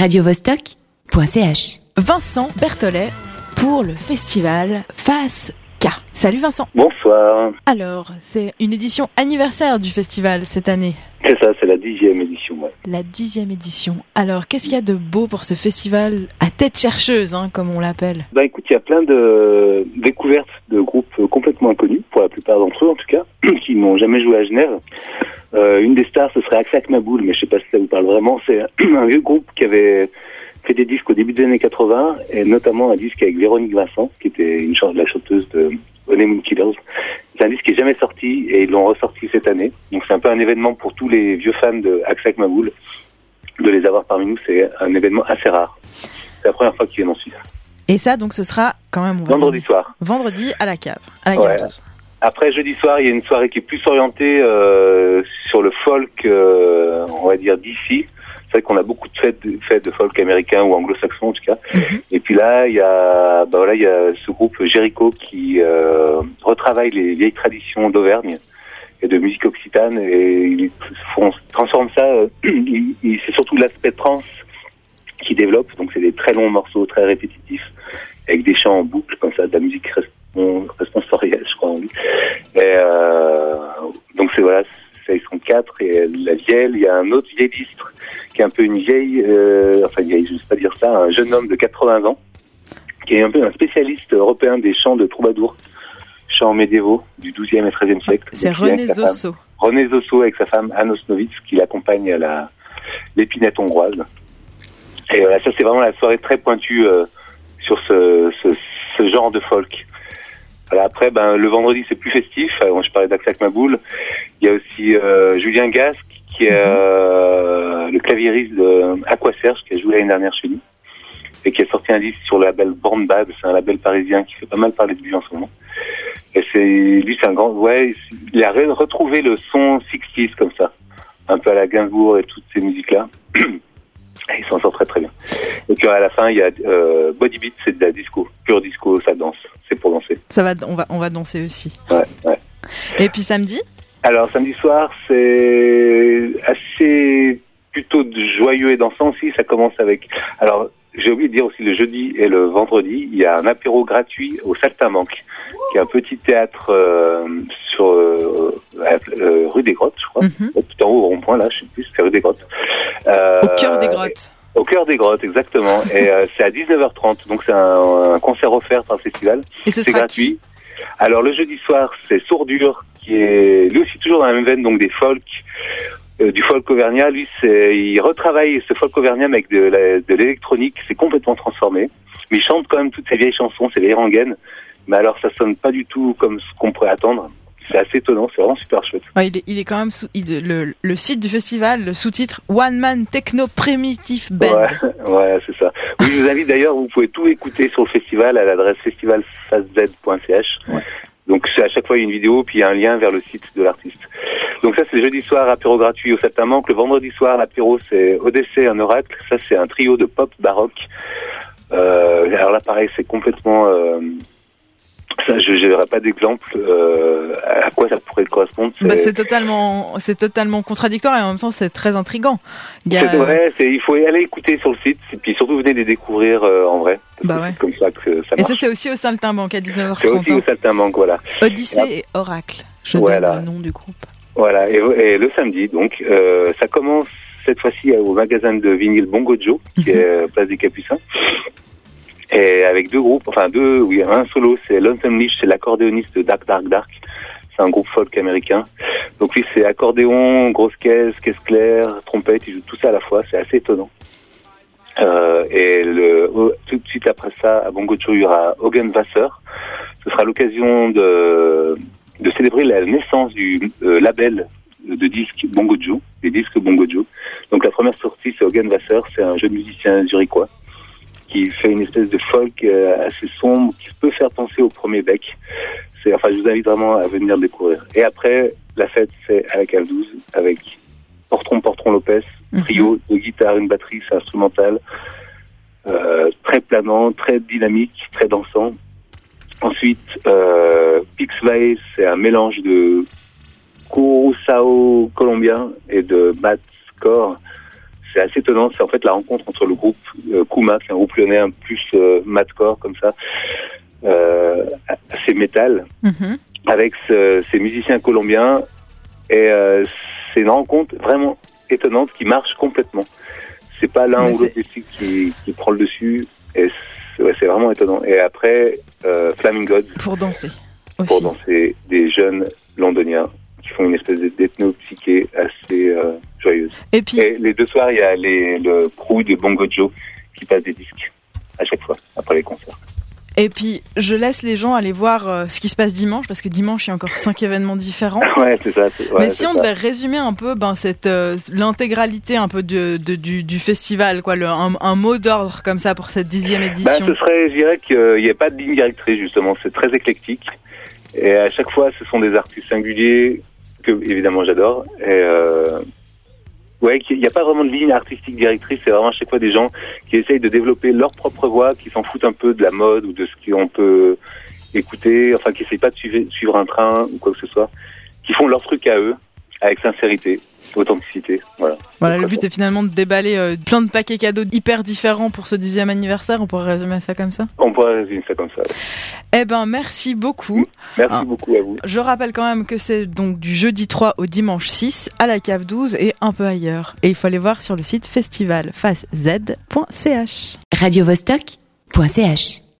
radiovostok.ch. Vincent Berthollet pour le festival Face K. Salut Vincent. Bonsoir. Alors, c'est une édition anniversaire du festival cette année. C'est ça, c'est la dixième édition. Ouais. La dixième édition. Alors, qu'est-ce qu'il y a de beau pour ce festival à tête chercheuse, hein, comme on l'appelle? Bah écoute, il y a plein de découvertes de groupes complètement inconnus, pour la plupart d'entre eux en tout cas, qui n'ont jamais joué à Genève. Euh, une des stars, ce serait Aksak Maboul, mais je sais pas si ça vous parle vraiment. C'est un vieux groupe qui avait fait des disques au début des années 80, et notamment un disque avec Véronique Vincent, qui était une chanteuse, la chanteuse de Honeymoon Killers. C'est un disque qui est jamais sorti, et ils l'ont ressorti cette année. Donc c'est un peu un événement pour tous les vieux fans de Aksak Maboul. De les avoir parmi nous, c'est un événement assez rare. C'est la première fois qu'ils viennent en Suisse. Et ça, donc, ce sera quand même... Vendredi soir. Vendredi à la cave, à la Ouais. cave 12. Après jeudi soir, il y a une soirée qui est plus orientée euh, sur le folk, euh, on va dire d'ici. C'est vrai qu'on a beaucoup de fêtes, de fêtes de folk américain ou anglo-saxon en tout cas. Mhm. Et puis là, il y a, bah voilà, il y a ce groupe Jericho qui euh, retravaille les vieilles traditions d'Auvergne et de musique occitane et ils font, transforment ça. euh, c'est surtout l'aspect trans qui développe. Donc c'est des très longs morceaux, très répétitifs, avec des chants en boucle comme ça, de la musique responsorielle, je crois. on dit. Et euh, donc c'est voilà, c'est- ils sont quatre et la vieille, il y a un autre vieillistre qui est un peu une vieille, euh, enfin vieille, je ne sais pas dire ça, un jeune homme de 80 ans qui est un peu un spécialiste européen des chants de troubadours, chants médiévaux du 12e et 13e siècle. C'est René Zosso. René Zosso avec sa femme Anne Osnovitz qui l'accompagne à la l'épinette hongroise. Et voilà, ça c'est vraiment la soirée très pointue euh, sur ce, ce, ce genre de folk. Après, ben, le vendredi c'est plus festif. Euh, je parlais d'Aksak Maboul. Il y a aussi euh, Julien Gasque qui est euh, le claviériste de Aqua Serge qui a joué l'année dernière chez nous et qui a sorti un disque sur le label Born Bad. C'est un label parisien qui fait pas mal parler de lui en ce moment. Et c'est lui, c'est un grand. Ouais, il a re- retrouvé le son 60s comme ça, un peu à la Gainsbourg et toutes ces musiques-là. Il s'en sort très très bien. Et puis à la fin, il y a euh, Body Beat, c'est de la disco, pure disco, ça danse, c'est pour danser. Ça va, on va, on va danser aussi. Ouais, ouais. Et puis samedi? Alors samedi soir, c'est assez plutôt joyeux et dansant aussi. Ça commence avec. Alors j'ai oublié de dire aussi le jeudi et le vendredi, il y a un apéro gratuit au Saltimbanque, qui est un petit théâtre euh, sur euh, euh, rue des Grottes, je crois. Mhm. Tout en haut au rond-point là, je sais plus, c'est rue des Grottes. Euh, cœur des grottes. Au cœur des grottes, exactement. et euh, c'est à 19h30, donc c'est un, un concert offert par le festival. Et ce C'est sera gratuit. qui Alors le jeudi soir, c'est Sourdure, qui est lui aussi toujours dans la même veine, donc des folk, euh, du folk auvergnat. Lui, il retravaille ce folk auvergnat avec de l'électronique. C'est complètement transformé. Mais il chante quand même toutes ces vieilles chansons, ces vieilles rengaines. Mais alors ça sonne pas du tout comme ce qu'on pourrait attendre. C'est assez étonnant, c'est vraiment super chouette. Ouais, il, est, il est quand même sous, il- le, le site du festival, le sous-titre One Man Techno Primitive Band. Ouais, ouais, c'est ça. Oui, je vous invite d'ailleurs, vous pouvez tout écouter sur le festival à l'adresse festivalfazz.ch. Ouais. Donc c'est à chaque fois une vidéo, puis il y a un lien vers le site de l'artiste. Donc ça c'est le jeudi soir, apéro gratuit au Septin Manque. Le vendredi soir, l'apéro c'est Odyssée, un oracle. Ça c'est un trio de pop baroque. Euh, alors là pareil, c'est complètement... Euh, ça, je n'aurai pas d'exemple euh, à quoi ça pourrait correspondre. Bah, c'est totalement, c'est totalement contradictoire et en même temps c'est très intrigant. Il y a- C'est vrai, c'est- il faut aller écouter sur le site, et puis surtout venez les découvrir euh, en vrai. Bah ouais. C'est comme ça que ça Et ça c'est aussi au Saltimbanque à C'est 19h30. aussi au hein. Saltimbanque, voilà. Odyssée et Oracle. Je Voilà. donne le nom du groupe. Voilà, et, et le samedi, donc, euh, ça commence cette fois-ci au magasin de vinyle Bongo Joe, qui Mhm. est place des Capucins. Et avec deux groupes, enfin deux, oui, un solo, c'est Lonesome Leash, c'est l'accordéoniste de Dark Dark Dark. C'est un groupe folk américain. Donc lui, c'est accordéon, grosse caisse, caisse claire, trompette, il joue tout ça à la fois, c'est assez étonnant. Euh, et le, au- tout de suite après ça, à Bongo il y aura Hogan Vasseur. Ce sera l'occasion de, de célébrer la naissance du euh, label de disques Bongo des disques Bongo. Donc la première sortie, c'est Hogan Vasseur, c'est un jeune musicien zurichois qui fait une espèce de folk euh, assez sombre qui peut faire penser au premier bec. C'est, enfin, je vous invite vraiment à venir découvrir. Et après, la fête, c'est à la cave 12 avec Portron Portron Lopez, Mhm. trio de guitare, une batterie, c'est instrumental, euh, très planant, très dynamique, très dansant. Ensuite, euh, Pix c'est un mélange de Curacao colombien et de Matt Score. C'est assez étonnant. C'est en fait la rencontre entre le groupe euh, Kuma, qui est un groupe lyonnais un plus euh, madcore comme ça, euh, assez métal, Mhm. avec ce- ces musiciens colombiens. Et euh, c'est une rencontre vraiment étonnante qui marche complètement. C'est pas l'un ou l'autre des styles qui, qui prend le dessus. Et c'est ouais, vraiment étonnant. Et après, Flaming Gods Pour danser aussi. pour danser des jeunes londoniens qui font une espèce d'ethno-psyché assez euh. Et puis, Et les deux soirs, il y a les, le crew de Bongo Joe qui passe des disques à chaque fois, après les concerts. et puis, je laisse les gens aller voir euh, ce qui se passe dimanche, parce que dimanche, il y a encore cinq événements différents. ouais, c'est ça. c'est- ouais, Mais si on ça. devait résumer un peu ben, cette euh, l'intégralité un peu de, de- du, du festival, quoi, le, un, un mot d'ordre comme ça pour cette dixième Bah, édition. ce serait, je dirais qu'il n'y a pas de ligne directrice, justement. C'est très éclectique. Et à chaque fois, ce sont des artistes singuliers que, évidemment, j'adore. Et, euh, ouais, il n'y a pas vraiment de ligne artistique directrice. C'est vraiment à chaque fois des gens qui essayent de développer leur propre voix, qui s'en foutent un peu de la mode ou de ce qu'on peut écouter, enfin, qui n'essayent pas de suivre, suivre un train ou quoi que ce soit, qui font leur truc à eux, avec sincérité, authenticité. Voilà. Voilà, le but est finalement de déballer euh, plein de paquets cadeaux hyper différents pour ce dixième anniversaire. On pourrait résumer ça comme ça? On pourrait résumer ça comme ça. Eh ben, merci beaucoup. Merci Ah. beaucoup à vous. Je rappelle quand même que c'est donc du jeudi 3 au dimanche 6 à la cave 12 et un peu ailleurs. Et il faut aller voir sur le site festivalfacez.ch. radiovostok.ch